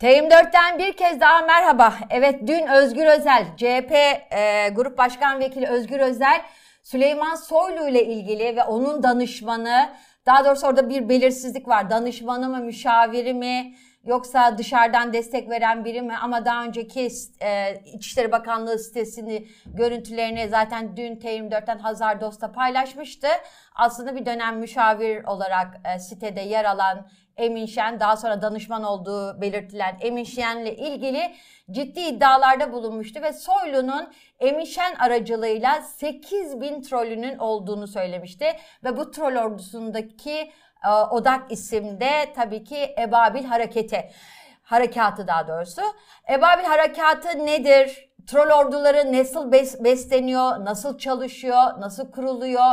TM4'ten bir kez daha merhaba. Evet dün Özgür Özel, CHP e, Grup Başkan Vekili Özgür Özel, Süleyman Soylu ile ilgili ve onun danışmanı, daha doğrusu orada bir belirsizlik var. Danışmanı mı, müşaviri mi, yoksa dışarıdan destek veren biri mi? Ama daha önceki e, İçişleri Bakanlığı sitesini, görüntülerini zaten dün T24'ten Hazar Dost'a paylaşmıştı. Aslında bir dönem müşavir olarak e, sitede yer alan Emin Şen daha sonra danışman olduğu belirtilen Emin Şen'le ilgili ciddi iddialarda bulunmuştu ve Soylu'nun Emin Şen aracılığıyla 8 bin trolünün olduğunu söylemişti ve bu troll ordusundaki e, odak isimde tabii ki Ebabil Hareketi harekatı daha doğrusu. Ebabil harekatı nedir? Troll orduları nasıl bes besleniyor, nasıl çalışıyor, nasıl kuruluyor?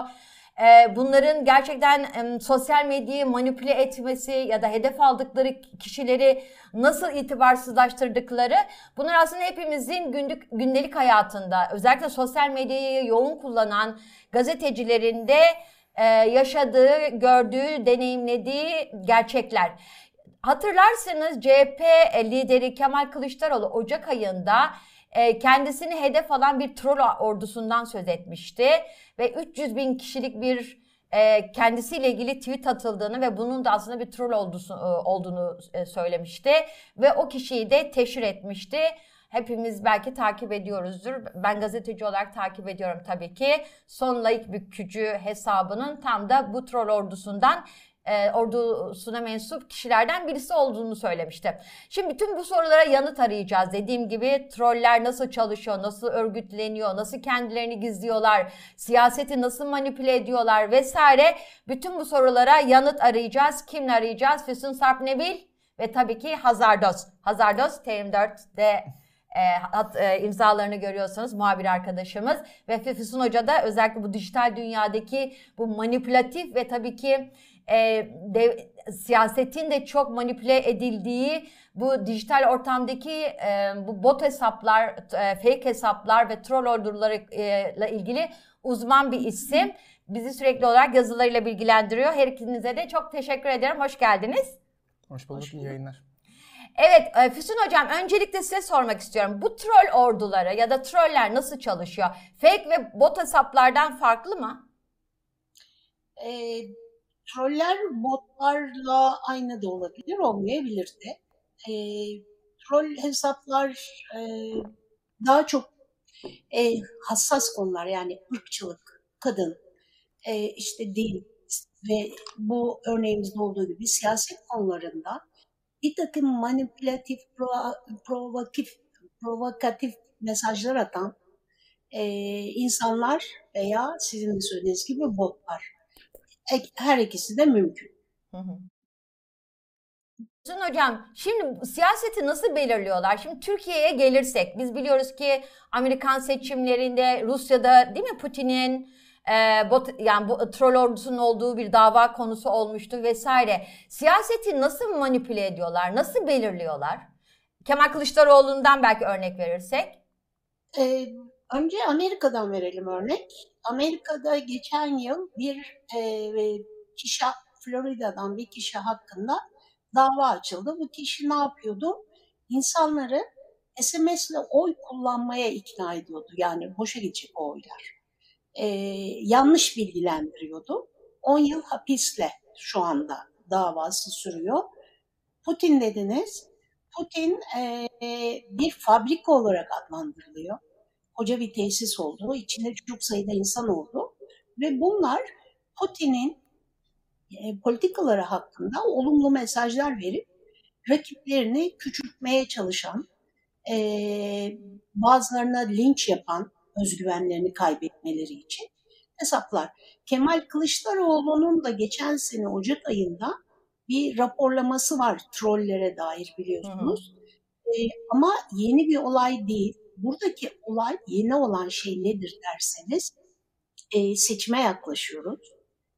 Ee, bunların gerçekten sosyal medyayı manipüle etmesi ya da hedef aldıkları kişileri nasıl itibarsızlaştırdıkları bunlar aslında hepimizin günlük, gündelik hayatında özellikle sosyal medyayı yoğun kullanan gazetecilerinde e, yaşadığı, gördüğü, deneyimlediği gerçekler. Hatırlarsınız CHP lideri Kemal Kılıçdaroğlu Ocak ayında e, kendisini hedef alan bir troll ordusundan söz etmişti. Ve 300 bin kişilik bir e, kendisiyle ilgili tweet atıldığını ve bunun da aslında bir troll oldusu, e, olduğunu e, söylemişti. Ve o kişiyi de teşhir etmişti. Hepimiz belki takip ediyoruzdur. Ben gazeteci olarak takip ediyorum tabii ki. Son layık bükücü hesabının tam da bu troll ordusundan e, ordusuna mensup kişilerden birisi olduğunu söylemişti. Şimdi bütün bu sorulara yanıt arayacağız. Dediğim gibi troller nasıl çalışıyor, nasıl örgütleniyor, nasıl kendilerini gizliyorlar, siyaseti nasıl manipüle ediyorlar vesaire. Bütün bu sorulara yanıt arayacağız. Kimle arayacağız? Füsun Sarp Nebil ve tabii ki Hazardos. Hazardos TM4'de e, at, e, imzalarını görüyorsunuz muhabir arkadaşımız ve Füsun Hoca da özellikle bu dijital dünyadaki bu manipülatif ve tabii ki e, dev, siyasetin de çok manipüle edildiği bu dijital ortamdaki e, bu bot hesaplar, e, fake hesaplar ve troll ordularıyla e, ilgili uzman bir isim. Bizi sürekli olarak yazılarıyla bilgilendiriyor. Her ikinize de çok teşekkür ederim. Hoş geldiniz. Hoş bulduk. Hoş İyi yayınlar. Evet e, Füsun Hocam öncelikle size sormak istiyorum. Bu troll orduları ya da troller nasıl çalışıyor? Fake ve bot hesaplardan farklı mı? Ee, troller botlarla aynı da olabilir, olmayabilir de. E, troll hesaplar e, daha çok e, hassas konular yani ırkçılık, kadın, e, işte din ve bu örneğimizde olduğu gibi siyaset konularında bir takım manipülatif, provokatif, provokatif mesajlar atan e, insanlar veya sizin de söylediğiniz gibi botlar her ikisi de mümkün. Hı hı. Hocam şimdi siyaseti nasıl belirliyorlar? Şimdi Türkiye'ye gelirsek biz biliyoruz ki Amerikan seçimlerinde Rusya'da değil mi Putin'in e, bot, yani bu troll ordusunun olduğu bir dava konusu olmuştu vesaire. Siyaseti nasıl manipüle ediyorlar? Nasıl belirliyorlar? Kemal Kılıçdaroğlu'ndan belki örnek verirsek. Ee, önce Amerika'dan verelim örnek. Amerika'da geçen yıl bir e, kişi Florida'dan bir kişi hakkında dava açıldı. Bu kişi ne yapıyordu? İnsanları SMS'le oy kullanmaya ikna ediyordu. Yani boşa gidecek o oylar. Ee, yanlış bilgilendiriyordu. 10 yıl hapisle şu anda davası sürüyor. Putin dediniz. Putin e, bir fabrika olarak adlandırılıyor koca bir tesis oldu. İçinde çok sayıda insan oldu. Ve bunlar Putin'in e, politikaları hakkında olumlu mesajlar verip rakiplerini küçültmeye çalışan, e, bazılarına linç yapan özgüvenlerini kaybetmeleri için hesaplar. Kemal Kılıçdaroğlu'nun da geçen sene Ocak ayında bir raporlaması var trollere dair biliyorsunuz. Hı hı. E, ama yeni bir olay değil buradaki olay yeni olan şey nedir derseniz e, seçime yaklaşıyoruz.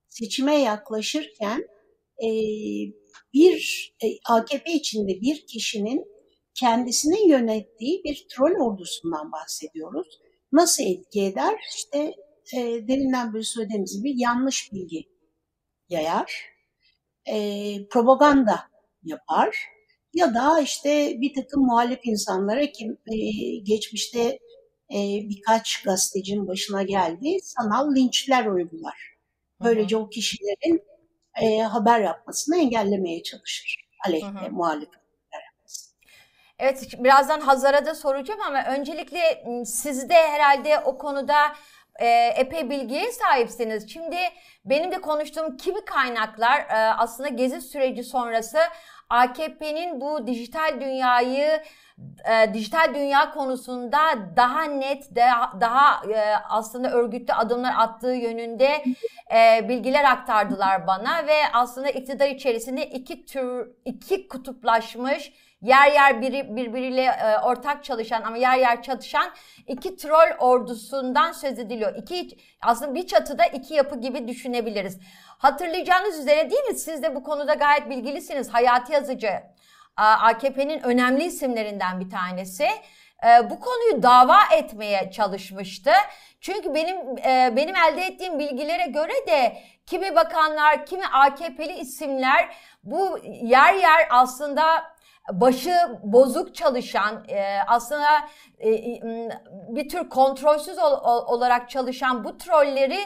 Seçime yaklaşırken e, bir e, AKP içinde bir kişinin kendisini yönettiği bir troll ordusundan bahsediyoruz. Nasıl etki eder? İşte e, derinden bir söylediğimiz gibi yanlış bilgi yayar, e, propaganda yapar, ya da işte bir takım muhalif insanlara kim e, geçmişte e, birkaç gazetecinin başına geldi sanal linçler uygular. Böylece o kişilerin e, haber yapmasını engellemeye çalışır. Aleyhte muhalif. Evet birazdan Hazar'a da soracağım ama öncelikle siz de herhalde o konuda e, epey bilgiye sahipsiniz. Şimdi benim de konuştuğum kimi kaynaklar e, aslında gezi süreci sonrası AKP'nin bu dijital dünyayı e, dijital dünya konusunda daha net, daha, daha e, aslında örgütlü adımlar attığı yönünde e, bilgiler aktardılar bana ve aslında iktidar içerisinde iki tür, iki kutuplaşmış yer yer biri, birbiriyle e, ortak çalışan ama yer yer çatışan iki troll ordusundan söz ediliyor. İki aslında bir çatıda iki yapı gibi düşünebiliriz. Hatırlayacağınız üzere değil mi? Siz de bu konuda gayet bilgilisiniz. Hayati Yazıcı AKP'nin önemli isimlerinden bir tanesi. E, bu konuyu dava etmeye çalışmıştı. Çünkü benim e, benim elde ettiğim bilgilere göre de kimi bakanlar, kimi AKP'li isimler bu yer yer aslında başı bozuk çalışan e, aslında bir tür kontrolsüz olarak çalışan bu trolleri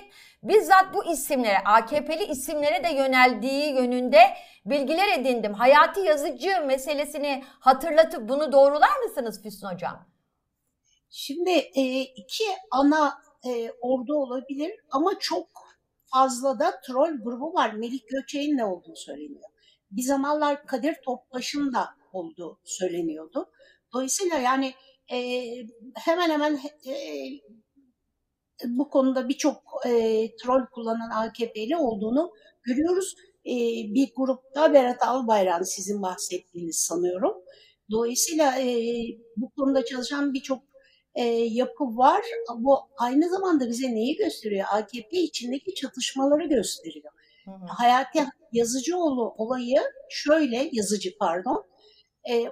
bizzat bu isimlere AKP'li isimlere de yöneldiği yönünde bilgiler edindim. Hayati yazıcı meselesini hatırlatıp bunu doğrular mısınız Füsun Hocam? Şimdi e, iki ana ordu olabilir ama çok fazla da troll grubu var. Melik Gökçe'nin ne olduğu söyleniyor. Bir zamanlar Kadir Topbaş'ın da olduğu söyleniyordu. Dolayısıyla yani e, hemen hemen e, bu konuda birçok e, troll kullanan AKP'li olduğunu görüyoruz. E, bir grupta Berat Albayrak sizin bahsettiğiniz sanıyorum. Dolayısıyla e, bu konuda çalışan birçok e, yapı var. Bu aynı zamanda bize neyi gösteriyor? AKP içindeki çatışmaları gösteriyor. Hı hı. Hayati Yazıcıoğlu olayı şöyle, yazıcı pardon,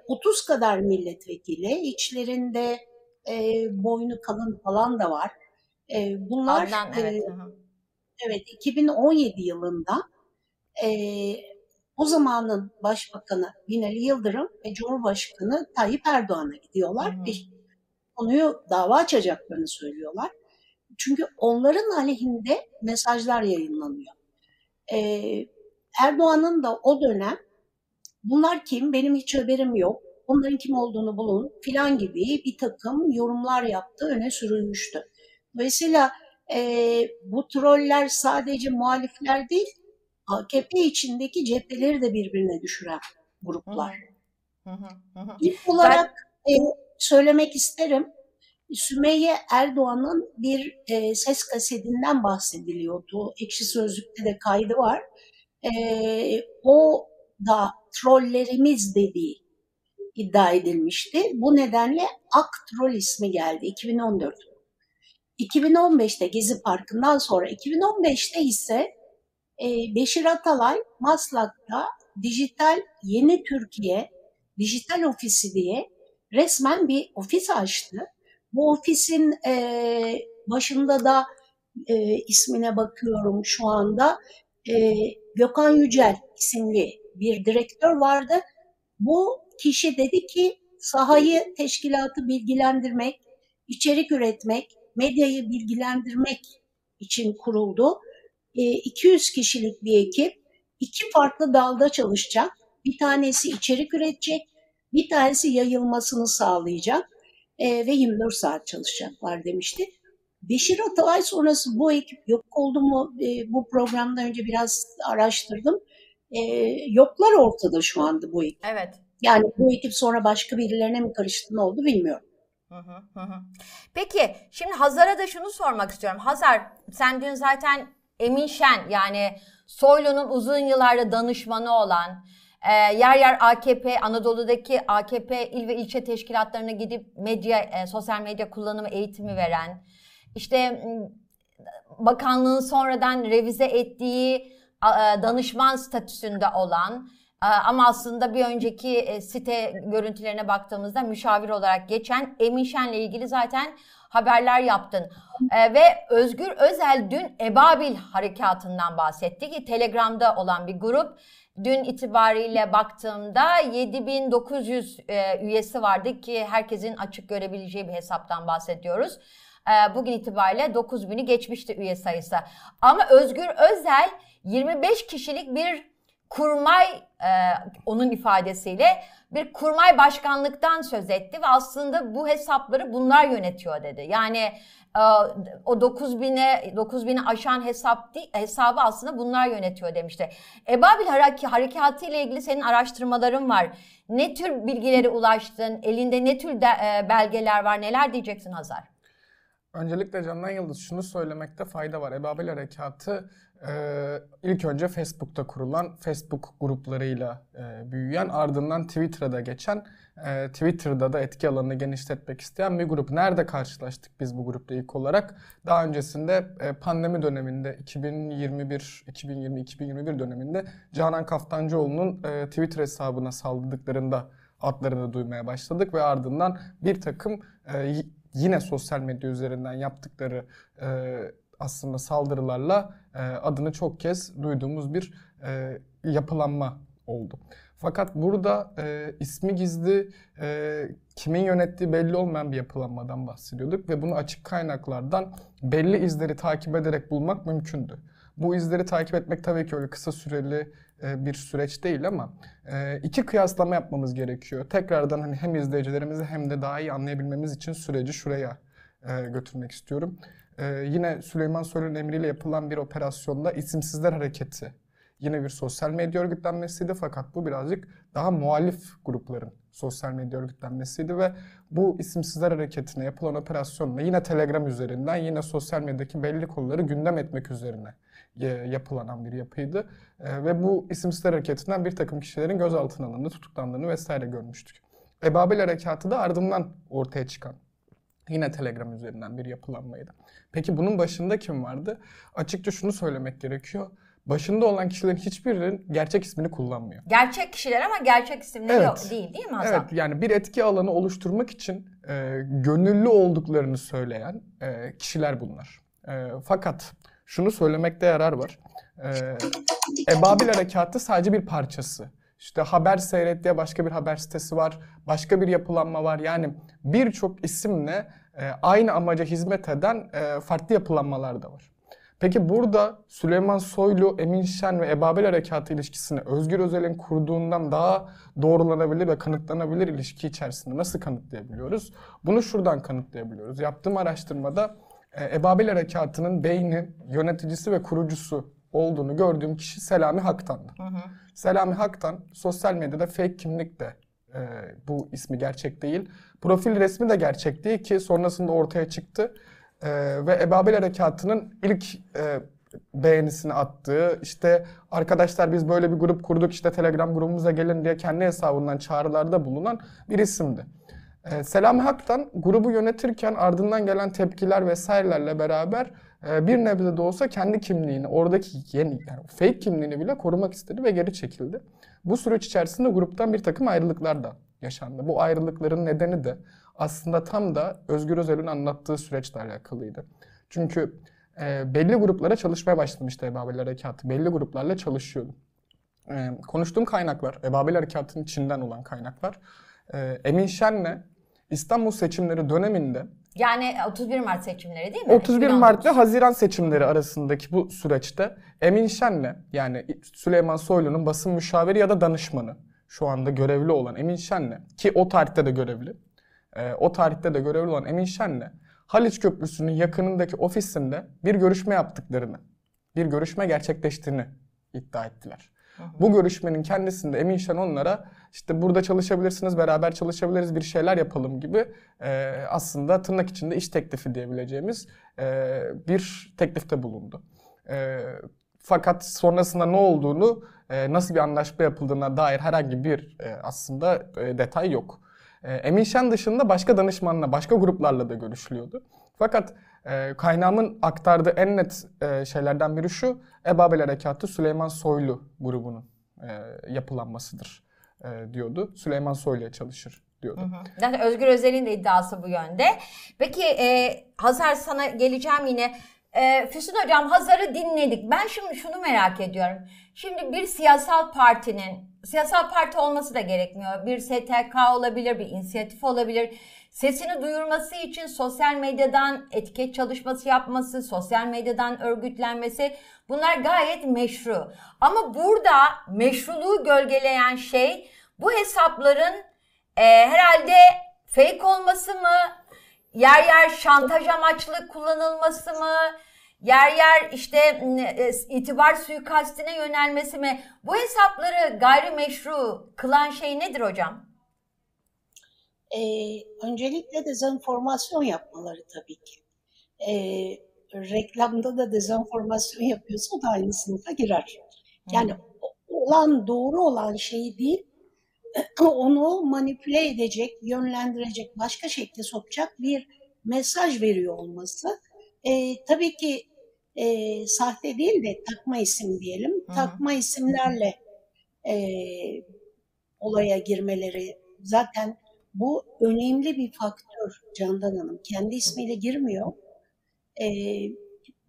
30 e, kadar milletvekili, içlerinde e, boynu kalın falan da var. E, bunlar Adnan, evet, e, evet 2017 yılında e, o zamanın Başbakanı Binali Yıldırım ve Cumhurbaşkanı Tayyip Erdoğan'a gidiyorlar hı hı. ve konuyu dava açacaklarını söylüyorlar. Çünkü onların aleyhinde mesajlar yayınlanıyor. Ee, Erdoğan'ın da o dönem bunlar kim benim hiç haberim yok onların kim olduğunu bulun filan gibi bir takım yorumlar yaptı öne sürülmüştü. Dolayısıyla e, bu troller sadece muhalifler değil AKP içindeki cepheleri de birbirine düşüren gruplar. Hı hı, hı. İlk olarak e, söylemek isterim Sümeyye Erdoğan'ın bir e, ses kasetinden bahsediliyordu. Ekşi Sözlük'te de kaydı var. E, o da trollerimiz dediği iddia edilmişti. Bu nedenle Ak Troll ismi geldi 2014. 2015'te Gezi Parkı'ndan sonra 2015'te ise e, Beşir Atalay Maslak'ta Dijital Yeni Türkiye Dijital Ofisi diye resmen bir ofis açtı. Bu ofisin e, başında da e, ismine bakıyorum şu anda e, Gökhan Yücel isimli bir direktör vardı. Bu kişi dedi ki sahayı teşkilatı bilgilendirmek, içerik üretmek, medyayı bilgilendirmek için kuruldu. E, 200 kişilik bir ekip iki farklı dalda çalışacak. Bir tanesi içerik üretecek, bir tanesi yayılmasını sağlayacak e, ve 24 saat çalışacaklar demişti. Beşir Atalay sonrası bu ekip yok oldu mu? E, bu programdan önce biraz araştırdım. E, yoklar ortada şu anda bu ekip. Evet. Yani bu ekip sonra başka birilerine mi karıştı ne oldu bilmiyorum. Hı hı. Peki şimdi Hazar'a da şunu sormak istiyorum. Hazar sen dün zaten Emin Şen yani Soylu'nun uzun yıllarda danışmanı olan e, yer yer AKP, Anadolu'daki AKP il ve ilçe teşkilatlarına gidip medya, e, sosyal medya kullanımı eğitimi veren, işte bakanlığın sonradan revize ettiği e, danışman statüsünde olan ama aslında bir önceki e, site görüntülerine baktığımızda müşavir olarak geçen Emin Şen'le ilgili zaten haberler yaptın. E, ve Özgür Özel dün Ebabil harekatından bahsetti ki Telegram'da olan bir grup. Dün itibariyle baktığımda 7900 e, üyesi vardı ki herkesin açık görebileceği bir hesaptan bahsediyoruz. E, bugün itibariyle 9000'i geçmişti üye sayısı. Ama Özgür Özel 25 kişilik bir kurmay e, onun ifadesiyle bir kurmay başkanlıktan söz etti ve aslında bu hesapları bunlar yönetiyor dedi. Yani e, o 9000'e 9000'i aşan hesap hesabı aslında bunlar yönetiyor demişti. Ebabil harekatı ile ilgili senin araştırmaların var. Ne tür bilgilere ulaştın? Elinde ne tür de, e, belgeler var? Neler diyeceksin Hazar? Öncelikle Candan Yıldız şunu söylemekte fayda var. Ebabil Harekatı e, ilk önce Facebook'ta kurulan, Facebook gruplarıyla e, büyüyen, ardından Twitter'a geçen, e, Twitter'da da etki alanını genişletmek isteyen bir grup. Nerede karşılaştık biz bu grupla ilk olarak? Daha öncesinde e, pandemi döneminde 2021, 2020-2021 döneminde Canan Kaftancıoğlu'nun e, Twitter hesabına saldırdıklarında adlarını duymaya başladık ve ardından bir takım e, yine sosyal medya üzerinden yaptıkları e, aslında saldırılarla e, adını çok kez duyduğumuz bir e, yapılanma oldu. Fakat burada e, ismi gizli, e, kimin yönettiği belli olmayan bir yapılanmadan bahsediyorduk ve bunu açık kaynaklardan belli izleri takip ederek bulmak mümkündü. Bu izleri takip etmek tabii ki öyle kısa süreli e, bir süreç değil ama e, iki kıyaslama yapmamız gerekiyor. Tekrardan hani hem izleyicilerimizi hem de daha iyi anlayabilmemiz için süreci şuraya e, götürmek istiyorum. Yine Süleyman Soylu'nun emriyle yapılan bir operasyonda isimsizler hareketi yine bir sosyal medya örgütlenmesiydi fakat bu birazcık daha muhalif grupların sosyal medya örgütlenmesiydi ve bu isimsizler hareketine yapılan operasyonla yine Telegram üzerinden yine sosyal medyadaki belli konuları gündem etmek üzerine e, yapılanan bir yapıydı. E, ve bu isimsizler hareketinden bir takım kişilerin gözaltına alındığını, tutuklandığını vesaire görmüştük. Ebabil harekatı da ardından ortaya çıkan Yine Telegram üzerinden bir yapılanmaydı. Peki bunun başında kim vardı? Açıkça şunu söylemek gerekiyor. Başında olan kişilerin hiçbirinin gerçek ismini kullanmıyor. Gerçek kişiler ama gerçek isimleri evet. yok değil değil mi Hasan? Evet yani bir etki alanı oluşturmak için e, gönüllü olduklarını söyleyen e, kişiler bunlar. E, fakat şunu söylemekte yarar var. Ee, Ebabil Harekatı sadece bir parçası. İşte Haber Seyret diye başka bir haber sitesi var. Başka bir yapılanma var. Yani birçok isimle e, aynı amaca hizmet eden e, farklı yapılanmalar da var. Peki burada Süleyman Soylu, Emin Şen ve Ebabil Harekatı ilişkisini Özgür Özel'in kurduğundan daha doğrulanabilir ve kanıtlanabilir ilişki içerisinde nasıl kanıtlayabiliyoruz? Bunu şuradan kanıtlayabiliyoruz. Yaptığım araştırmada e, Ebabil Harekatı'nın beyni, yöneticisi ve kurucusu olduğunu gördüğüm kişi Selami Haktan'dı. Hı hı. Selami Haktan sosyal medyada fake kimlik de e, bu ismi gerçek değil. Profil resmi de gerçek değil ki sonrasında ortaya çıktı. E, ve Ebabil Harekatı'nın ilk e, beğenisini attığı, işte arkadaşlar biz böyle bir grup kurduk işte Telegram grubumuza gelin diye kendi hesabından çağrılarda bulunan bir isimdi. Ee, Selami Hak'tan grubu yönetirken ardından gelen tepkiler vesairelerle beraber bir nebze de olsa kendi kimliğini, oradaki yeni, yani fake kimliğini bile korumak istedi ve geri çekildi. Bu süreç içerisinde gruptan bir takım ayrılıklar da yaşandı. Bu ayrılıkların nedeni de aslında tam da Özgür Özel'in anlattığı süreçle alakalıydı. Çünkü e, belli gruplara çalışmaya başlamıştı Ebabil Harekatı. Belli gruplarla çalışıyordu. E, konuştuğum kaynaklar, Ebabil Harekatı'nın içinden olan kaynaklar. E, Emin Şen'le İstanbul seçimleri döneminde yani 31 Mart seçimleri değil mi? 31 Mart ve Haziran seçimleri arasındaki bu süreçte Emin Şen'le yani Süleyman Soylu'nun basın müşaviri ya da danışmanı şu anda görevli olan Emin Şen'le ki o tarihte de görevli. E, o tarihte de görevli olan Emin Şen'le Haliç Köprüsü'nün yakınındaki ofisinde bir görüşme yaptıklarını, bir görüşme gerçekleştiğini iddia ettiler. Bu görüşmenin kendisinde Emin Şen onlara işte burada çalışabilirsiniz, beraber çalışabiliriz, bir şeyler yapalım gibi e, aslında tırnak içinde iş teklifi diyebileceğimiz e, bir teklifte bulundu. E, fakat sonrasında ne olduğunu, e, nasıl bir anlaşma yapıldığına dair herhangi bir e, aslında e, detay yok. E, Emin Şen dışında başka danışmanla, başka gruplarla da görüşülüyordu. Fakat e, kaynağımın aktardığı en net e, şeylerden biri şu, Ebabil Harekatı Süleyman Soylu grubunun e, yapılanmasıdır e, diyordu. Süleyman Soylu'ya çalışır diyordu. Hı hı. Zaten Özgür Özel'in de iddiası bu yönde. Peki e, Hazar sana geleceğim yine. E, Füsun Hocam Hazar'ı dinledik. Ben şimdi şunu merak ediyorum. Şimdi bir siyasal partinin, siyasal parti olması da gerekmiyor. Bir STK olabilir, bir inisiyatif olabilir. Sesini duyurması için sosyal medyadan etiket çalışması yapması, sosyal medyadan örgütlenmesi bunlar gayet meşru. Ama burada meşruluğu gölgeleyen şey bu hesapların e, herhalde fake olması mı, yer yer şantaj amaçlı kullanılması mı, yer yer işte e, itibar suikastine yönelmesi mi? Bu hesapları gayrimeşru kılan şey nedir hocam? Ee, öncelikle dezenformasyon yapmaları tabii ki. Ee, reklamda da dezenformasyon yapıyorsa o da aynı sınıfa girer. Yani olan doğru olan şeyi değil, onu manipüle edecek, yönlendirecek, başka şekilde sokacak bir mesaj veriyor olması. E, tabii ki e, sahte değil de takma isim diyelim. Hı-hı. Takma isimlerle e, olaya girmeleri zaten bu önemli bir faktör Candan Hanım. Kendi ismiyle girmiyor. E,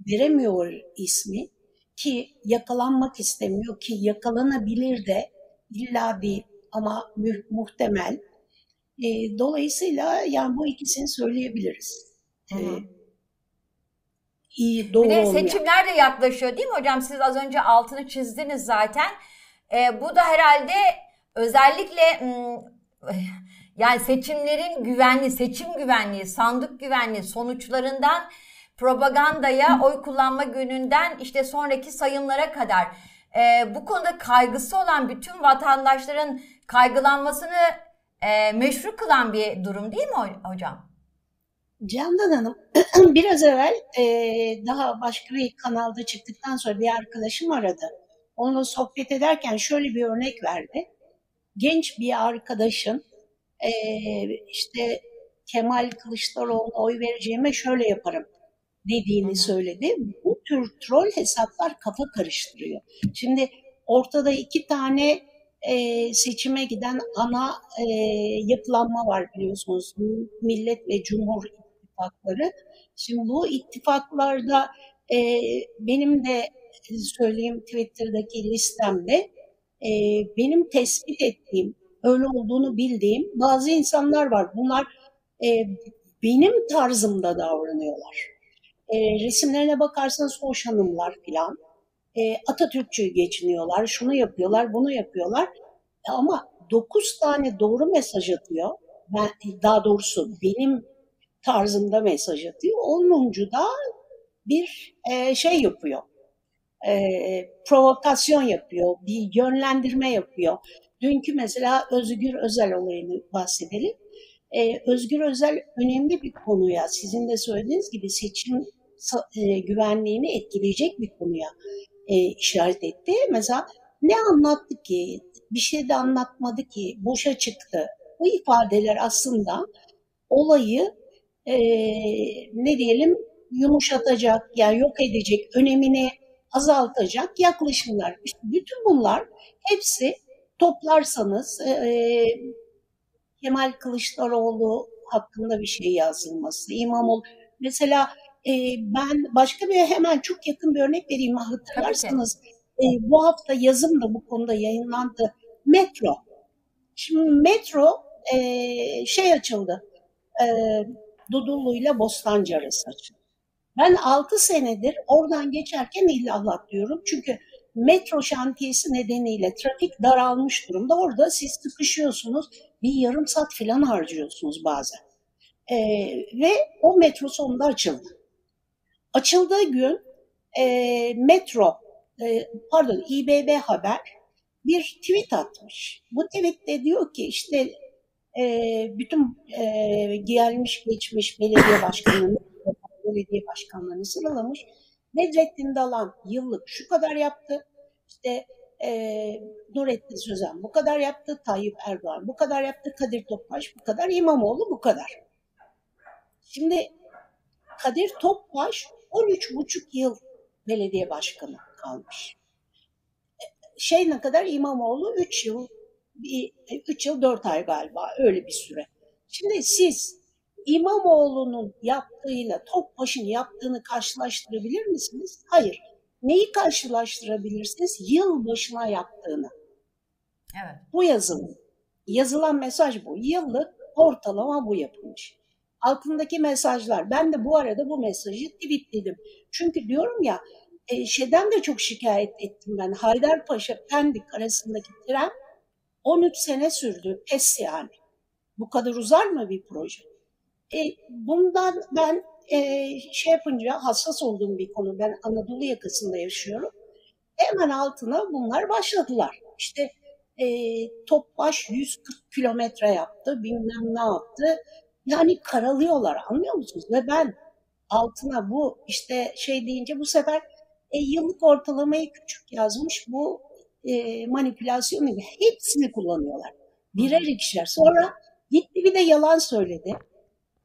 veremiyor ismi ki yakalanmak istemiyor ki yakalanabilir de illa değil ama muhtemel. E, dolayısıyla yani bu ikisini söyleyebiliriz. Hı hı. E, iyi, doğru Bir de seçimler de yaklaşıyor değil mi hocam? Siz az önce altını çizdiniz zaten. E, bu da herhalde özellikle yani seçimlerin güvenli, seçim güvenliği, sandık güvenliği sonuçlarından propagandaya, oy kullanma gününden işte sonraki sayımlara kadar e, bu konuda kaygısı olan bütün vatandaşların kaygılanmasını e, meşru kılan bir durum değil mi hocam? Candan Hanım, biraz evvel e, daha başka bir kanalda çıktıktan sonra bir arkadaşım aradı. Onunla sohbet ederken şöyle bir örnek verdi. Genç bir arkadaşın e, işte Kemal Kılıçdaroğlu'na oy vereceğime şöyle yaparım dediğini söyledi. Bu tür troll hesaplar kafa karıştırıyor. Şimdi ortada iki tane e, seçime giden ana e, yapılanma var biliyorsunuz. Millet ve Cumhur ittifakları. Şimdi bu ittifaklarda e, benim de söyleyeyim Twitter'daki listemde e, benim tespit ettiğim, öyle olduğunu bildiğim bazı insanlar var. Bunlar e, benim tarzımda davranıyorlar. E, resimlerine bakarsanız hoş hanımlar filan. E, Atatürkçü geçiniyorlar, şunu yapıyorlar, bunu yapıyorlar. E, ama dokuz tane doğru mesaj atıyor. Ben, daha doğrusu benim tarzında mesaj atıyor. Onuncu da bir e, şey yapıyor. E, provokasyon yapıyor, bir yönlendirme yapıyor. Dünkü mesela Özgür Özel olayını bahsedelim. Ee, Özgür Özel önemli bir konuya, sizin de söylediğiniz gibi seçim e, güvenliğini etkileyecek bir konuya e, işaret etti. Mesela ne anlattı ki? Bir şey de anlatmadı ki, boşa çıktı. Bu ifadeler aslında olayı e, ne diyelim yumuşatacak, yani yok edecek, önemini azaltacak yaklaşımlar. Bütün bunlar hepsi toplarsanız e, e, Kemal Kılıçdaroğlu hakkında bir şey yazılması, İmamoğlu mesela e, ben başka bir hemen çok yakın bir örnek vereyim hatırlarsanız e, bu hafta yazım da bu konuda yayınlandı. Metro. Şimdi metro e, şey açıldı. E, Dudullu ile Bostancı arası açıldı. Ben 6 senedir oradan geçerken illallah diyorum. Çünkü metro şantiyesi nedeniyle trafik daralmış durumda. Orada siz sıkışıyorsunuz. Bir yarım saat falan harcıyorsunuz bazen. E, ve o metro sonunda açıldı. Açıldığı gün e, metro, e, pardon İBB Haber bir tweet atmış. Bu tweette diyor ki işte e, bütün e, gelmiş geçmiş belediye başkanlarını belediye başkanlarını sıralamış. Nedrettin Dalan yıllık şu kadar yaptı. İşte e, Nurettin Sözen bu kadar yaptı. Tayyip Erdoğan bu kadar yaptı. Kadir Topbaş bu kadar. İmamoğlu bu kadar. Şimdi Kadir Topbaş 13,5 yıl belediye başkanı kalmış. Şey ne kadar İmamoğlu 3 yıl Bir 3 yıl 4 ay galiba öyle bir süre. Şimdi siz İmamoğlu'nun yaptığıyla Topbaş'ın yaptığını karşılaştırabilir misiniz? Hayır. Neyi karşılaştırabilirsiniz? Yıl başına yaptığını. Evet. Bu yazılı. Yazılan mesaj bu. Yıllık ortalama bu yapılmış. Altındaki mesajlar. Ben de bu arada bu mesajı tweetledim. Çünkü diyorum ya e, şeyden de çok şikayet ettim ben. Haydarpaşa Pendik arasındaki tren 13 sene sürdü. Pes yani. Bu kadar uzar mı bir proje? E, bundan ben e, şey yapınca hassas olduğum bir konu. Ben Anadolu yakasında yaşıyorum. Hemen altına bunlar başladılar. İşte e, Topbaş 140 kilometre yaptı, bilmem ne yaptı. Yani karalıyorlar anlıyor musunuz? Ve ben altına bu işte şey deyince bu sefer e, yıllık ortalamayı küçük yazmış bu e, manipülasyon gibi hepsini kullanıyorlar. Birer ikişer. Sonra gitti bir de yalan söyledi.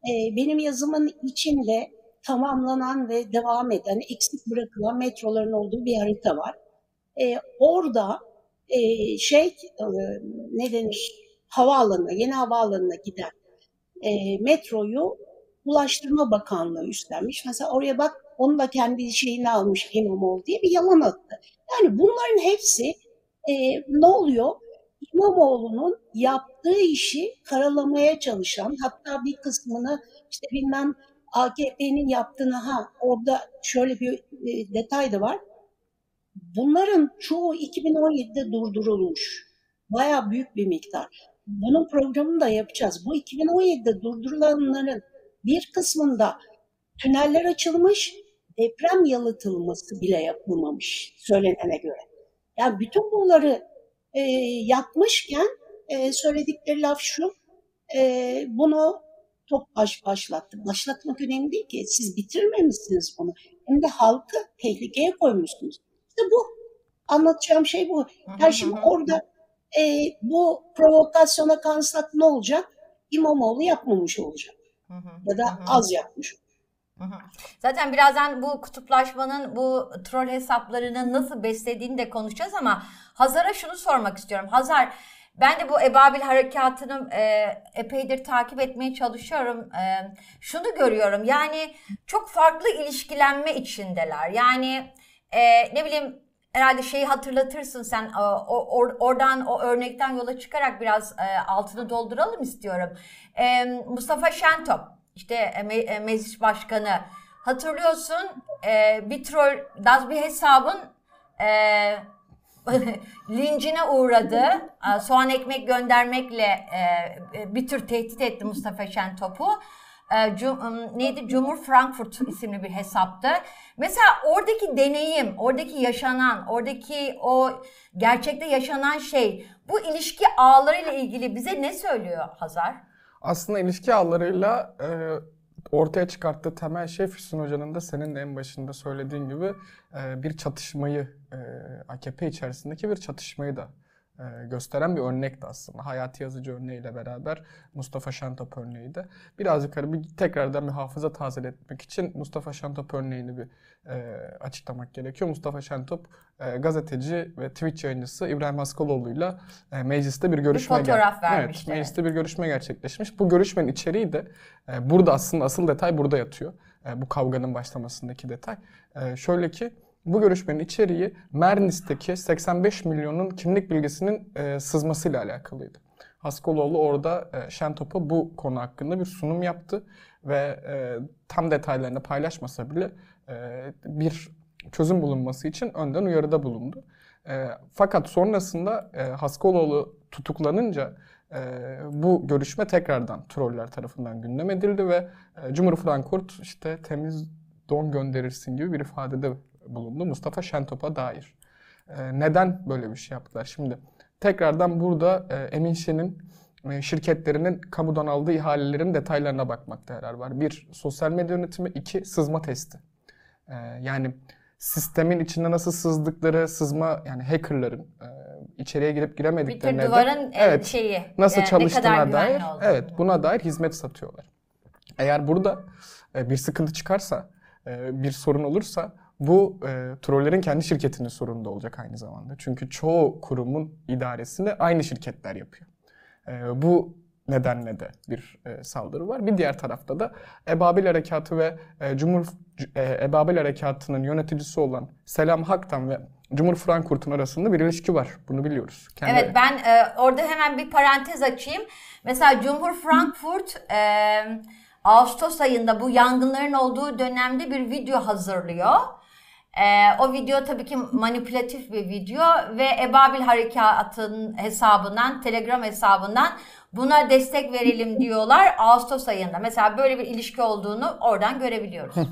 E, benim yazımın içinde tamamlanan ve devam eden, eksik bırakılan metroların olduğu bir harita var. E, orada e, şey e, ne denir havaalanına, yeni havaalanına giden e, metroyu Ulaştırma Bakanlığı üstlenmiş. Mesela oraya bak onu da kendi şeyini almış İmamoğlu diye bir yalan attı. Yani bunların hepsi e, ne oluyor? İmamoğlu'nun yaptığı işi karalamaya çalışan hatta bir kısmını işte bilmem AKP'nin yaptığını ha orada şöyle bir e, detay da var. Bunların çoğu 2017'de durdurulmuş. Baya büyük bir miktar. Bunun programını da yapacağız. Bu 2017'de durdurulanların bir kısmında tüneller açılmış, deprem yalıtılması bile yapılmamış söylenene göre. Yani bütün bunları e, yapmışken e, söyledikleri laf şu, e, bunu Topbaş başlattı. Başlatmak önemli değil ki. Siz bitirmemişsiniz bunu. Hem de halkı tehlikeye koymuşsunuz. İşte bu. Anlatacağım şey bu. Yani şimdi orada e, bu provokasyona kalsak ne olacak? İmamoğlu yapmamış olacak. Ya da az yapmış Zaten birazdan bu kutuplaşmanın, bu troll hesaplarını nasıl beslediğini de konuşacağız ama Hazar'a şunu sormak istiyorum. Hazar, ben de bu Ebabil harekatını e, epeydir takip etmeye çalışıyorum. E, şunu görüyorum yani çok farklı ilişkilenme içindeler. Yani e, ne bileyim herhalde şeyi hatırlatırsın sen o, or, oradan o örnekten yola çıkarak biraz e, altını dolduralım istiyorum. E, Mustafa Şentop işte e, me, e, meclis başkanı hatırlıyorsun e, bir troll das bir hesabın e, lincine uğradı. Soğan ekmek göndermekle e, bir tür tehdit etti Mustafa Şentop'u. E, cum, neydi? Cumhur Frankfurt isimli bir hesaptı. Mesela oradaki deneyim, oradaki yaşanan, oradaki o gerçekte yaşanan şey bu ilişki ağlarıyla ilgili bize ne söylüyor Hazar? Aslında ilişki ağlarıyla e, ortaya çıkarttığı temel şey Füsun Hoca'nın da senin de en başında söylediğin gibi e, bir çatışmayı, e, AKP içerisindeki bir çatışmayı da gösteren bir örnekti aslında. Hayati Yazıcı örneğiyle beraber Mustafa Şentop örneği de. Birazcık hani bir tekrardan bir hafıza tazeletmek için Mustafa Şentop örneğini bir e, açıklamak gerekiyor. Mustafa Şentop e, gazeteci ve Twitch yayıncısı İbrahim Haskaloğlu'yla e, mecliste bir görüşme bir fotoğraf vermiş. Evet, mecliste bir görüşme gerçekleşmiş. Bu görüşmenin içeriği de e, burada aslında asıl detay burada yatıyor. E, bu kavganın başlamasındaki detay. E, şöyle ki bu görüşmenin içeriği Mernis'teki 85 milyonun kimlik bilgisinin e, sızmasıyla alakalıydı. Haskoloğlu orada e, Şentop'a bu konu hakkında bir sunum yaptı ve e, tam detaylarını paylaşmasa bile e, bir çözüm bulunması için önden uyarıda bulundu. E, fakat sonrasında e, Haskoloğlu tutuklanınca e, bu görüşme tekrardan troller tarafından gündem edildi ve e, Cumhur Frankfurt işte temiz don gönderirsin gibi bir ifadede bulundu Mustafa Şentop'a dair. E, neden böyle bir şey yaptılar? Şimdi tekrardan burada e, Emin Şen'in e, şirketlerinin kamudan aldığı ihalelerin detaylarına bakmakta yarar var. Bir, sosyal medya yönetimi. iki sızma testi. E, yani sistemin içinde nasıl sızdıkları, sızma yani hackerların e, içeriye girip giremediklerine bir duvarın de, evet, şeyi nasıl e, çalıştığına dair evet buna dair hizmet satıyorlar. Eğer burada e, bir sıkıntı çıkarsa, e, bir sorun olursa Bu e, trollerin kendi şirketinin sorununda olacak aynı zamanda. Çünkü çoğu kurumun idaresini aynı şirketler yapıyor. E, bu nedenle de bir e, saldırı var. Bir diğer tarafta da Ebabil Harekatı ve e, Cumhur e, Ebabil Harekatı'nın yöneticisi olan Selam Hak'tan ve Cumhur Frankfurt'un arasında bir ilişki var. Bunu biliyoruz. Kendi... Evet ben e, orada hemen bir parantez açayım. Mesela Cumhur Frankfurt e, Ağustos ayında bu yangınların olduğu dönemde bir video hazırlıyor. Ee, o video tabii ki manipülatif bir video ve Ebabil Harekatı'nın hesabından, Telegram hesabından buna destek verelim diyorlar Ağustos ayında. Mesela böyle bir ilişki olduğunu oradan görebiliyoruz.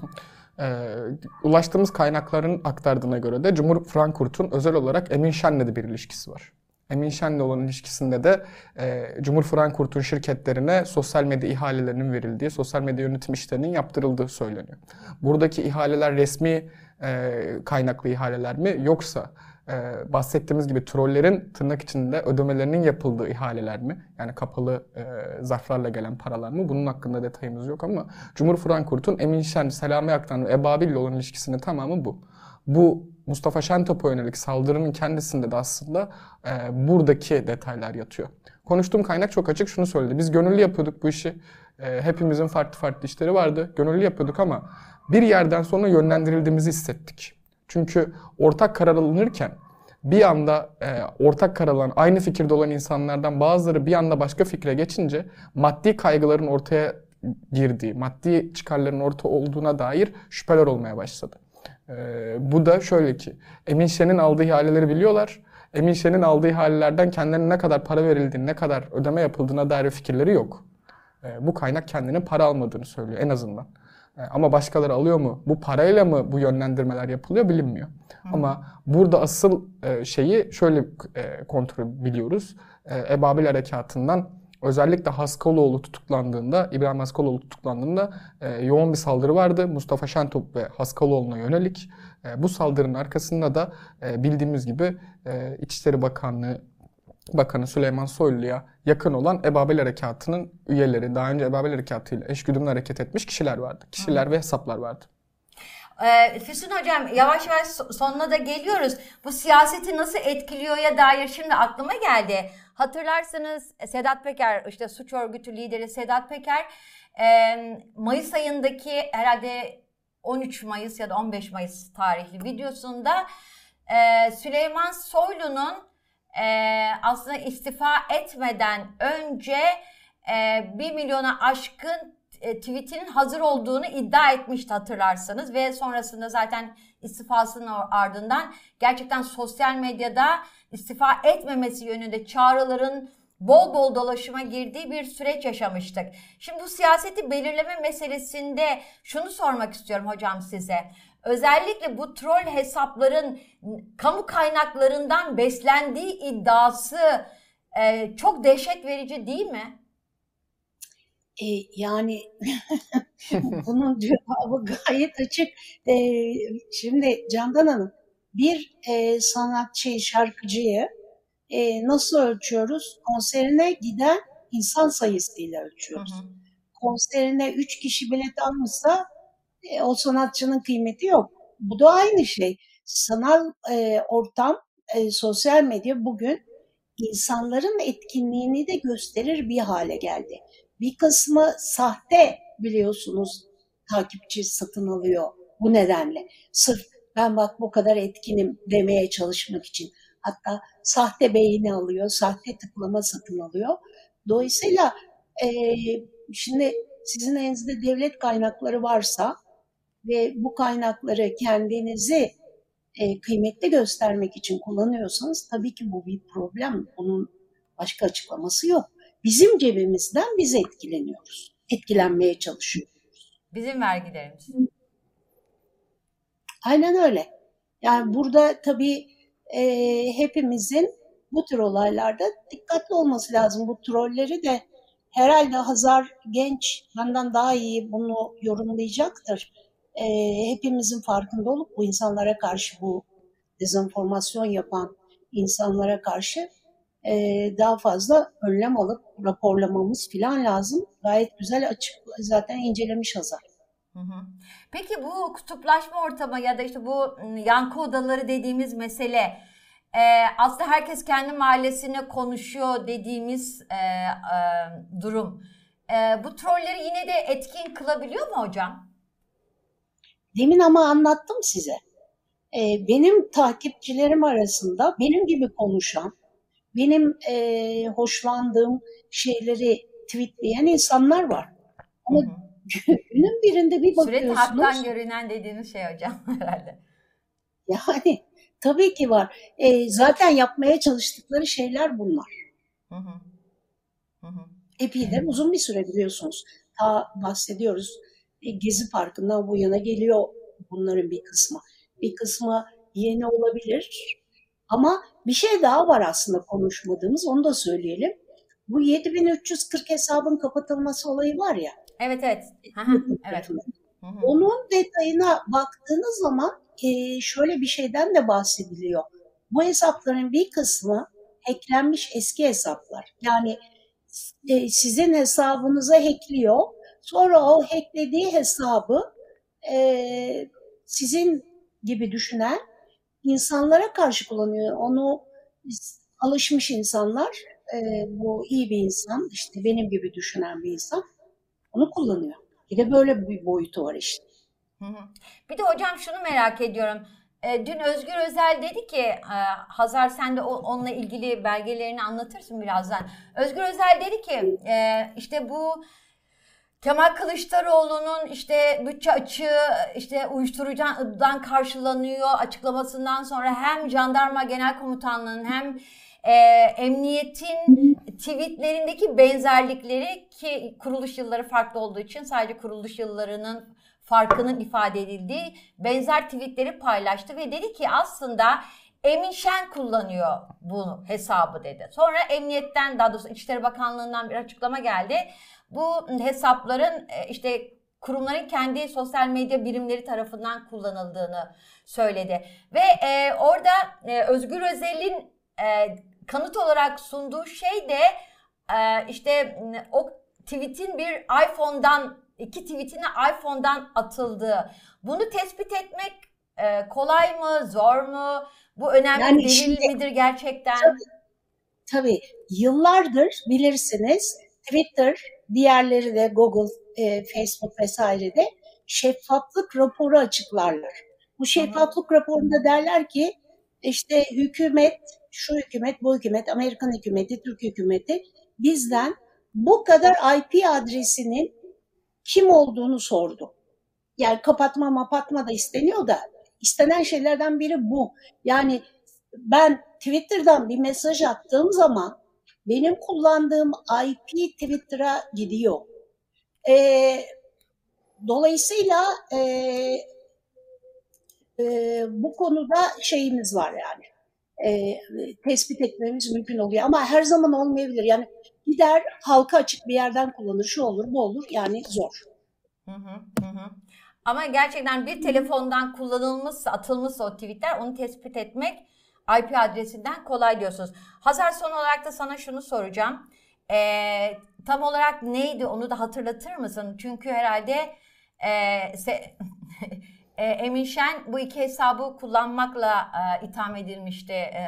Ee, ulaştığımız kaynakların aktardığına göre de Cumhur Frankfurt'un özel olarak Emin Şen'le de bir ilişkisi var. Emin Şen'le olan ilişkisinde de e, Cumhur Frankfurt'un şirketlerine sosyal medya ihalelerinin verildiği, sosyal medya yönetim işlerinin yaptırıldığı söyleniyor. Buradaki ihaleler resmi e, kaynaklı ihaleler mi yoksa e, bahsettiğimiz gibi trollerin tırnak içinde ödemelerinin yapıldığı ihaleler mi? Yani kapalı e, zarflarla gelen paralar mı? Bunun hakkında detayımız yok ama Cumhur Frankfurt'un Emin Şen, Selami Aktan ve Ebabil ile olan ilişkisinin tamamı bu. Bu Mustafa Şentop'a yönelik saldırının kendisinde de aslında e, buradaki detaylar yatıyor. Konuştuğum kaynak çok açık şunu söyledi. Biz gönüllü yapıyorduk bu işi. E, hepimizin farklı farklı işleri vardı. Gönüllü yapıyorduk ama bir yerden sonra yönlendirildiğimizi hissettik. Çünkü ortak karar alınırken bir anda e, ortak karar alan, aynı fikirde olan insanlardan bazıları bir anda başka fikre geçince maddi kaygıların ortaya girdiği, maddi çıkarların orta olduğuna dair şüpheler olmaya başladı. E, bu da şöyle ki, Emin Şen'in aldığı ihaleleri biliyorlar. Emin Şen'in aldığı ihalelerden kendilerine ne kadar para verildiğini, ne kadar ödeme yapıldığına dair fikirleri yok. E, bu kaynak kendine para almadığını söylüyor en azından. E, ama başkaları alıyor mu? Bu parayla mı bu yönlendirmeler yapılıyor bilinmiyor. Hı. Ama burada asıl e, şeyi şöyle e, kontrol biliyoruz. Ebabil Harekatı'ndan özellikle Haskaloğlu tutuklandığında, İbrahim Haskaloğlu tutuklandığında yoğun bir saldırı vardı. Mustafa Şentop ve Haskaloğlu'na yönelik. Bu saldırının arkasında da bildiğimiz gibi İçişleri Bakanlığı Bakanı Süleyman Soylu'ya yakın olan Ebabil Harekatı'nın üyeleri, daha önce Ebabil Harekatı ile eşgüdümlü hareket etmiş kişiler vardı. Kişiler Hı. ve hesaplar vardı. Ee, Füsun Hocam yavaş yavaş sonuna da geliyoruz. Bu siyaseti nasıl etkiliyorya dair şimdi aklıma geldi. Hatırlarsanız Sedat Peker, işte suç örgütü lideri Sedat Peker, Mayıs ayındaki herhalde 13 Mayıs ya da 15 Mayıs tarihli videosunda Süleyman Soylu'nun e, aslında istifa etmeden önce e, 1 milyona aşkın e, tweetinin hazır olduğunu iddia etmişti hatırlarsanız ve sonrasında zaten istifasının ardından gerçekten sosyal medyada istifa etmemesi yönünde çağrıların bol bol dolaşıma girdiği bir süreç yaşamıştık. Şimdi bu siyaseti belirleme meselesinde şunu sormak istiyorum hocam size. Özellikle bu troll hesapların kamu kaynaklarından beslendiği iddiası e, çok dehşet verici değil mi? E, yani bunun cevabı gayet açık. E, şimdi Candan Hanım bir e, sanatçı, şarkıcıyı e, nasıl ölçüyoruz? Konserine giden insan sayısıyla ölçüyoruz. Hı hı. Konserine üç kişi bilet almışsa e, o sanatçının kıymeti yok. Bu da aynı şey. Sanal e, ortam, e, sosyal medya bugün insanların etkinliğini de gösterir bir hale geldi. Bir kısmı sahte biliyorsunuz takipçi satın alıyor bu nedenle. Sırf ben bak bu kadar etkinim demeye çalışmak için. Hatta sahte beğeni alıyor, sahte tıklama satın alıyor. Dolayısıyla e, şimdi sizin elinizde devlet kaynakları varsa ve bu kaynakları kendinizi e, kıymetli göstermek için kullanıyorsanız tabii ki bu bir problem. Bunun başka açıklaması yok. Bizim cebimizden biz etkileniyoruz. Etkilenmeye çalışıyoruz. Bizim vergilerimiz. Aynen öyle. Yani burada tabii e, hepimizin bu tür olaylarda dikkatli olması lazım. Bu trolleri de herhalde Hazar genç benden daha iyi bunu yorumlayacaktır e, hepimizin farkında olup bu insanlara karşı bu dezenformasyon yapan insanlara karşı e, daha fazla önlem alıp raporlamamız falan lazım. Gayet güzel açık zaten incelemiş Hazar. Peki bu kutuplaşma ortamı ya da işte bu yankı odaları dediğimiz mesele e, aslında herkes kendi mahallesine konuşuyor dediğimiz e, e, durum. E, bu trolleri yine de etkin kılabiliyor mu hocam? Demin ama anlattım size. E, benim takipçilerim arasında benim gibi konuşan, benim e, hoşlandığım şeyleri tweetleyen insanlar var. Ama hı hı. günün birinde bir bakıyorsunuz. Sürekli haktan görünen dediğiniz şey hocam herhalde. Yani tabii ki var. E, zaten yapmaya çalıştıkları şeyler bunlar. Hı hı. Hı hı. Epeyden uzun bir süre biliyorsunuz. Ta bahsediyoruz. Gezi Parkı'ndan bu yana geliyor bunların bir kısmı. Bir kısmı yeni olabilir. Ama bir şey daha var aslında konuşmadığımız onu da söyleyelim. Bu 7340 hesabın kapatılması olayı var ya. Evet evet. evet. Onun detayına baktığınız zaman e, şöyle bir şeyden de bahsediliyor. Bu hesapların bir kısmı hacklenmiş eski hesaplar. Yani e, sizin hesabınıza hackliyor. Sonra o hacklediği hesabı e, sizin gibi düşünen insanlara karşı kullanıyor. Onu alışmış insanlar, e, bu iyi bir insan, işte benim gibi düşünen bir insan onu kullanıyor. Bir de böyle bir boyutu var işte. Bir de hocam şunu merak ediyorum. E, dün Özgür Özel dedi ki, e, Hazar sen de onunla ilgili belgelerini anlatırsın birazdan. Özgür Özel dedi ki, e, işte bu Kemal Kılıçdaroğlu'nun işte bütçe açığı işte uyuşturucudan karşılanıyor açıklamasından sonra hem jandarma genel komutanlığının hem e, emniyetin tweetlerindeki benzerlikleri ki kuruluş yılları farklı olduğu için sadece kuruluş yıllarının farkının ifade edildiği benzer tweetleri paylaştı ve dedi ki aslında Emin Şen kullanıyor bu hesabı dedi. Sonra emniyetten daha doğrusu İçişleri Bakanlığı'ndan bir açıklama geldi. Bu e, işte kurumların kendi sosyal medya birimleri tarafından kullanıldığını söyledi. Ve e, orada e, Özgür Özel'in e, kanıt olarak sunduğu şey de e, işte o tweet'in bir iPhone'dan iki tweet'ine iPhone'dan atıldığı. Bunu tespit etmek e, kolay mı, zor mu? Bu önemli yani delil şimdi, midir gerçekten? Tabii, tabii. Yıllardır bilirsiniz Twitter, diğerleri de Google, e, Facebook vesaire de şeffaflık raporu açıklarlar. Bu şeffaflık raporunda derler ki işte hükümet, şu hükümet, bu hükümet, Amerikan hükümeti, Türk hükümeti bizden bu kadar IP adresinin kim olduğunu sordu. Yani kapatma mapatma da isteniyor da istenen şeylerden biri bu. Yani ben Twitter'dan bir mesaj attığım zaman benim kullandığım IP Twitter'a gidiyor. E, dolayısıyla e, e, bu konuda şeyimiz var yani. E, tespit etmemiz mümkün oluyor ama her zaman olmayabilir. Yani gider halka açık bir yerden kullanır, şu olur, bu olur yani zor. Hı hı, hı. Ama gerçekten bir telefondan kullanılmışsa, atılmışsa o tweetler onu tespit etmek IP adresinden kolay diyorsunuz. Hazar son olarak da sana şunu soracağım. Ee, tam olarak neydi onu da hatırlatır mısın? Çünkü herhalde e, se, e, Emin Şen bu iki hesabı kullanmakla e, itham edilmişti e,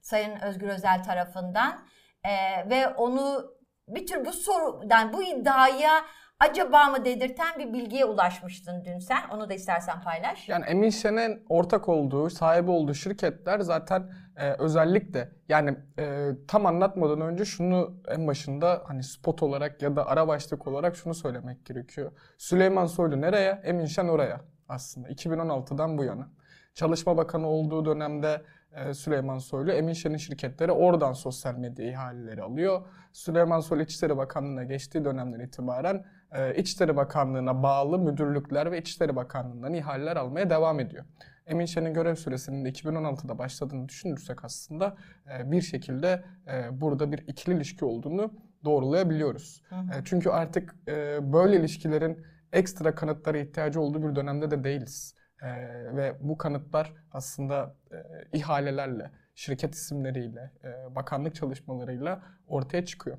Sayın Özgür Özel tarafından. E, ve onu bir tür bu soru, yani bu iddiaya acaba mı dedirten bir bilgiye ulaşmıştın dün sen. Onu da istersen paylaş. Yani Emin Şen'in ortak olduğu, sahibi olduğu şirketler zaten e, özellikle yani e, tam anlatmadan önce şunu en başında hani spot olarak ya da ara başlık olarak şunu söylemek gerekiyor. Süleyman Soylu nereye? Emin Şen oraya aslında 2016'dan bu yana. Çalışma Bakanı olduğu dönemde e, Süleyman Soylu Emin Şen'in şirketleri oradan sosyal medya ihaleleri alıyor. Süleyman Soylu İçişleri Bakanlığı'na geçtiği dönemden itibaren İçişleri Bakanlığı'na bağlı müdürlükler ve İçişleri Bakanlığı'ndan ihaleler almaya devam ediyor. Emin Şen'in görev süresinin de 2016'da başladığını düşünürsek aslında e, bir şekilde burada bir ikili ilişki olduğunu doğrulayabiliyoruz. Hı hı. Çünkü artık böyle ilişkilerin ekstra kanıtlara ihtiyacı olduğu bir dönemde de değiliz. E, ve bu kanıtlar aslında e, ihalelerle, şirket isimleriyle, e, bakanlık çalışmalarıyla ortaya çıkıyor.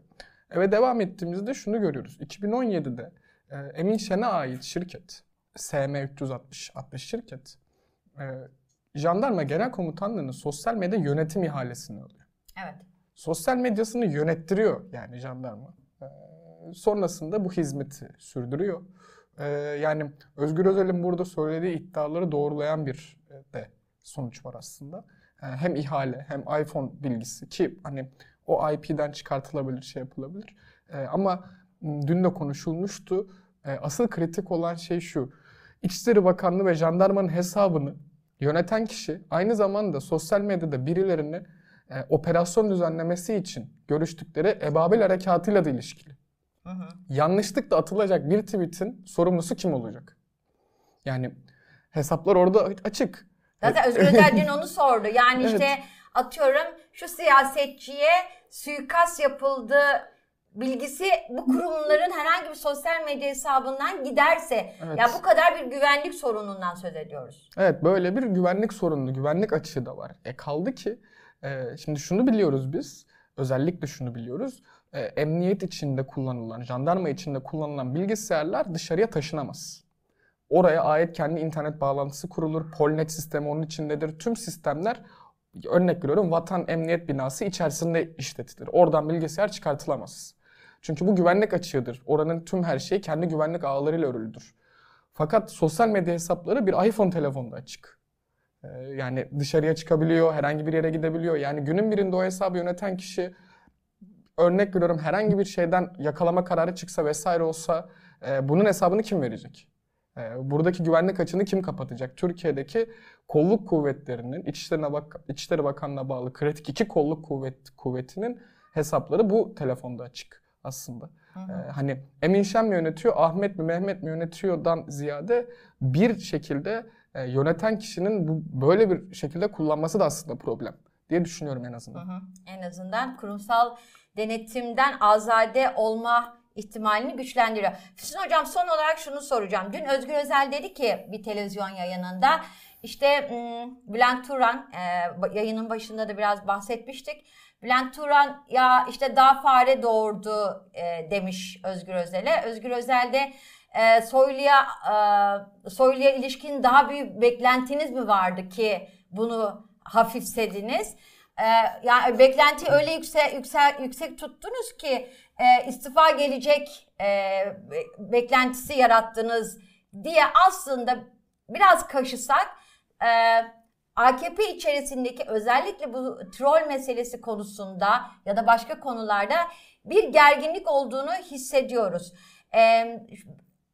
Ve devam ettiğimizde şunu görüyoruz. 2017'de e, Emin Şen'e ait şirket SM360 adlı şirket e, jandarma genel komutanlığının sosyal medya yönetim ihalesini alıyor. Evet. Sosyal medyasını yönettiriyor yani jandarma. E, sonrasında bu hizmeti sürdürüyor. Yani Özgür Özel'in burada söylediği iddiaları doğrulayan bir de sonuç var aslında. Hem ihale hem iPhone bilgisi ki hani o IP'den çıkartılabilir, şey yapılabilir. E, ama dün de konuşulmuştu. E, asıl kritik olan şey şu. İçişleri Bakanlığı ve jandarmanın hesabını yöneten kişi aynı zamanda sosyal medyada birilerini e, operasyon düzenlemesi için görüştükleri Ebabil harekatıyla da ilişkili. Hı hı. Yanlışlıkla atılacak bir tweet'in sorumlusu kim olacak? Yani hesaplar orada açık. Zaten Özgür Özel dün onu sordu. Yani evet. işte atıyorum şu siyasetçiye suikast yapıldı bilgisi bu kurumların herhangi bir sosyal medya hesabından giderse evet. ya bu kadar bir güvenlik sorunundan söz ediyoruz. Evet böyle bir güvenlik sorunu, güvenlik açığı da var. E kaldı ki e, şimdi şunu biliyoruz biz, özellikle şunu biliyoruz. E, emniyet içinde kullanılan, jandarma içinde kullanılan bilgisayarlar dışarıya taşınamaz. Oraya ait kendi internet bağlantısı kurulur. Polnet sistemi onun içindedir. Tüm sistemler örnek veriyorum vatan emniyet binası içerisinde işletilir. Oradan bilgisayar çıkartılamaz. Çünkü bu güvenlik açığıdır. Oranın tüm her şeyi kendi güvenlik ağlarıyla örülüdür. Fakat sosyal medya hesapları bir iPhone telefonda açık. Ee, yani dışarıya çıkabiliyor, herhangi bir yere gidebiliyor. Yani günün birinde o hesabı yöneten kişi örnek veriyorum herhangi bir şeyden yakalama kararı çıksa vesaire olsa e, bunun hesabını kim verecek? E, buradaki güvenlik açığını kim kapatacak? Türkiye'deki kolluk kuvvetlerinin İçişleri, Bak İçişleri Bakanlığı'na bağlı kritik iki kolluk kuvvet kuvvetinin hesapları bu telefonda açık aslında. Ee, hani Emin Şen mi yönetiyor, Ahmet mi, Mehmet mi yönetiyordan ziyade bir şekilde e, yöneten kişinin bu böyle bir şekilde kullanması da aslında problem diye düşünüyorum en azından. Hı hı. En azından kurumsal denetimden azade olma ihtimalini güçlendiriyor. Füsun Hocam son olarak şunu soracağım. Dün Özgür Özel dedi ki bir televizyon yayınında işte Bülent Turan e, yayının başında da biraz bahsetmiştik Bülent Turan ya işte daha fare doğurdu e, demiş Özgür Özel'e. Özgür Özel de e, Soylu'ya Soylu'ya ilişkin daha büyük beklentiniz mi vardı ki bunu hafifsediniz? E, yani beklenti öyle yüksek yüksek yüksek tuttunuz ki e, istifa gelecek e, beklentisi yarattınız diye aslında biraz kaşısak e, AKP içerisindeki özellikle bu troll meselesi konusunda ya da başka konularda bir gerginlik olduğunu hissediyoruz. Ee,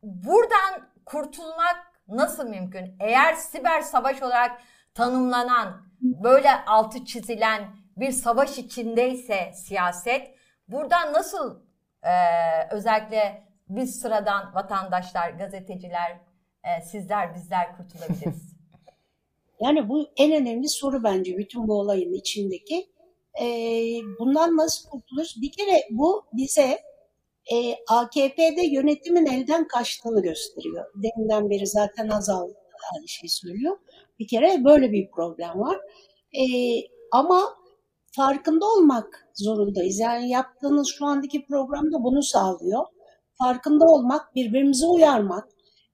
buradan kurtulmak nasıl mümkün? Eğer siber savaş olarak tanımlanan, böyle altı çizilen bir savaş içindeyse siyaset, buradan nasıl e, özellikle biz sıradan vatandaşlar, gazeteciler, e, sizler, bizler kurtulabiliriz? Yani bu en önemli soru bence bütün bu olayın içindeki. E, bundan nasıl kurtulur? Bir kere bu bize e, AKP'de yönetimin elden kaçtığını gösteriyor. Deminden beri zaten Azal şey söylüyor. Bir kere böyle bir problem var. E, ama farkında olmak zorundayız. Yani yaptığınız şu andaki programda bunu sağlıyor. Farkında olmak, birbirimizi uyarmak.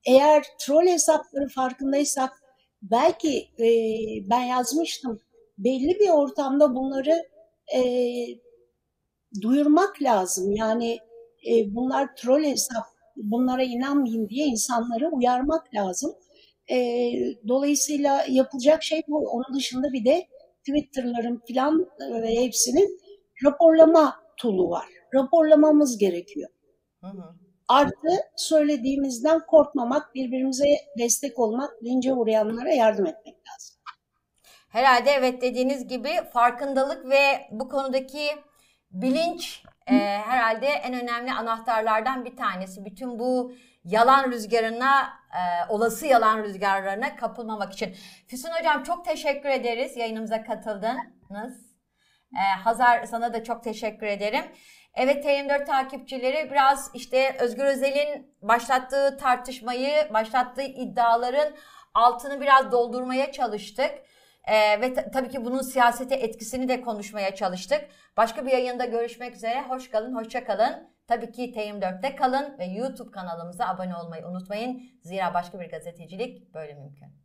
Eğer troll hesapları farkındaysak belki e, ben yazmıştım belli bir ortamda bunları e, duyurmak lazım. Yani e, bunlar troll hesap, bunlara inanmayın diye insanları uyarmak lazım. E, dolayısıyla yapılacak şey bu. Onun dışında bir de Twitter'ların filan ve hepsinin raporlama tool'u var. Raporlamamız gerekiyor. Hı hı. Artı söylediğimizden korkmamak, birbirimize destek olmak, lince uğrayanlara yardım etmek lazım. Herhalde evet dediğiniz gibi farkındalık ve bu konudaki bilinç e, herhalde en önemli anahtarlardan bir tanesi. Bütün bu yalan rüzgarına, e, olası yalan rüzgarlarına kapılmamak için. Füsun Hocam çok teşekkür ederiz yayınımıza katıldınız. E, Hazar sana da çok teşekkür ederim. Evet TM4 takipçileri biraz işte Özgür Özel'in başlattığı tartışmayı, başlattığı iddiaların altını biraz doldurmaya çalıştık. Ee, ve tabii ki bunun siyasete etkisini de konuşmaya çalıştık. Başka bir yayında görüşmek üzere. Hoş kalın, hoşça kalın. Tabii ki T24'te kalın ve YouTube kanalımıza abone olmayı unutmayın. Zira başka bir gazetecilik böyle mümkün.